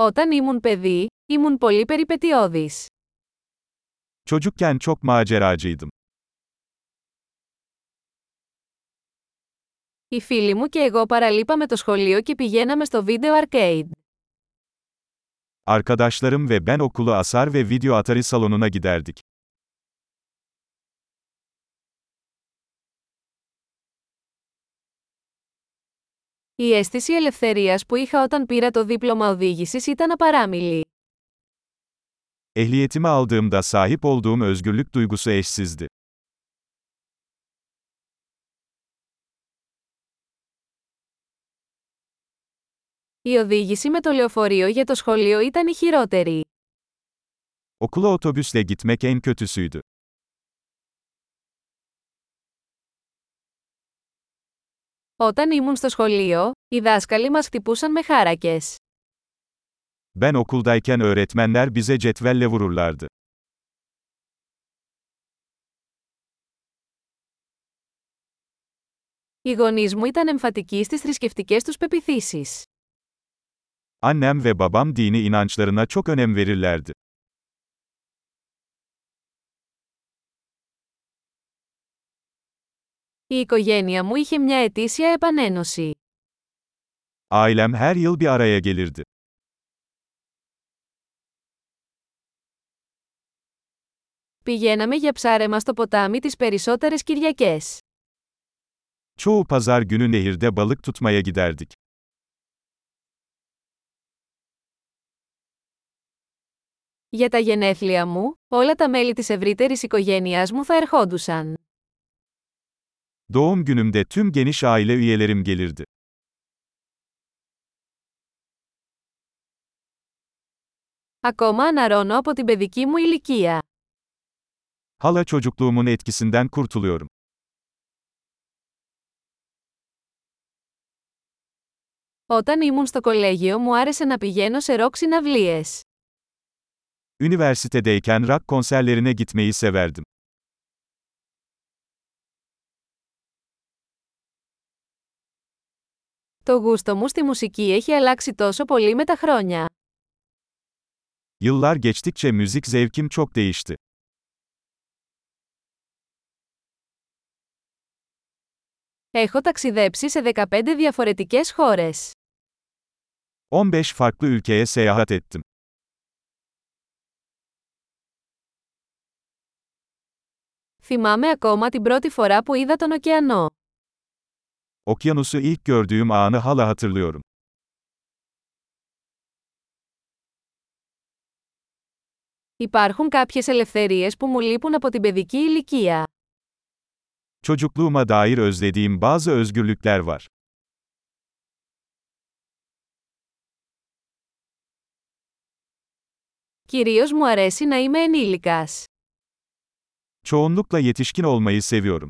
Όταν ήμουν παιδί, ήμουν πολύ περιπετειώδης. Çocukken çok maceracıydım. Οι φίλοι μου και εγώ παραλείπαμε το σχολείο και πηγαίναμε στο βίντεο arcade. Arkadaşlarım ve ben okulu asar ve video atari salonuna giderdik. Η αίσθηση ελευθερίας που είχα όταν πήρα το δίπλωμα οδήγησης ήταν απαράμιλη. Ehliyetimi aldığımda sahip olduğum özgürlük duygusu eşsizdi. Η οδήγηση με το λεωφορείο για το σχολείο ήταν η χειρότερη. Okula otobüsle gitmek en kötüsüydü. Όταν ήμουν στο σχολείο, οι δάσκαλοι μας χτυπούσαν με χάρακες. Ben okuldayken öğretmenler bize cetvelle vururlardı. Οι γονείς μου ήταν εμφατικοί στις θρησκευτικές τους πεπιθήσεις. Annem ve babam dini inançlarına çok önem verirlerdi. Η οικογένεια μου είχε μια ετήσια επανένωση. Ailem her yıl bir araya gelirdi. Πηγαίναμε για ψάρεμα στο ποτάμι τις περισσότερες Κυριακές. Çoğu pazar günü nehirde balık tutmaya giderdik. Για τα γενέθλια μου, όλα τα μέλη της ευρύτερης οικογένειάς μου θα ερχόντουσαν. Doğum günümde tüm geniş aile üyelerim gelirdi. Ακόμα αναρώνω από την παιδική μου ηλικία. Hala çocukluğumun etkisinden kurtuluyorum. Όταν ήμουν στο κολέγιο μου άρεσε να πηγαίνω σε ροκ συναυλίες. Üniversitedeyken rock konserlerine gitmeyi severdim. Το γούστο μου στη μουσική έχει αλλάξει τόσο πολύ με τα χρόνια. Yıllar geçtikçe müzik zevkim çok değişti. Έχω ταξιδέψει σε 15 διαφορετικές χώρες. 15 farklı ülkeye seyahat ettim. Θυμάμαι ακόμα την πρώτη φορά που είδα τον ωκεανό. Okyanusu ilk gördüğüm anı hala hatırlıyorum. Υπάρχουν κάποιες ελευθερίες που μου λείπουν από την παιδική ηλικία. Çocukluğuma dair özlediğim bazı özgürlükler var. Κυρίως μου αρέσει να είμαι ενήλικας. Çoğunlukla yetişkin olmayı seviyorum.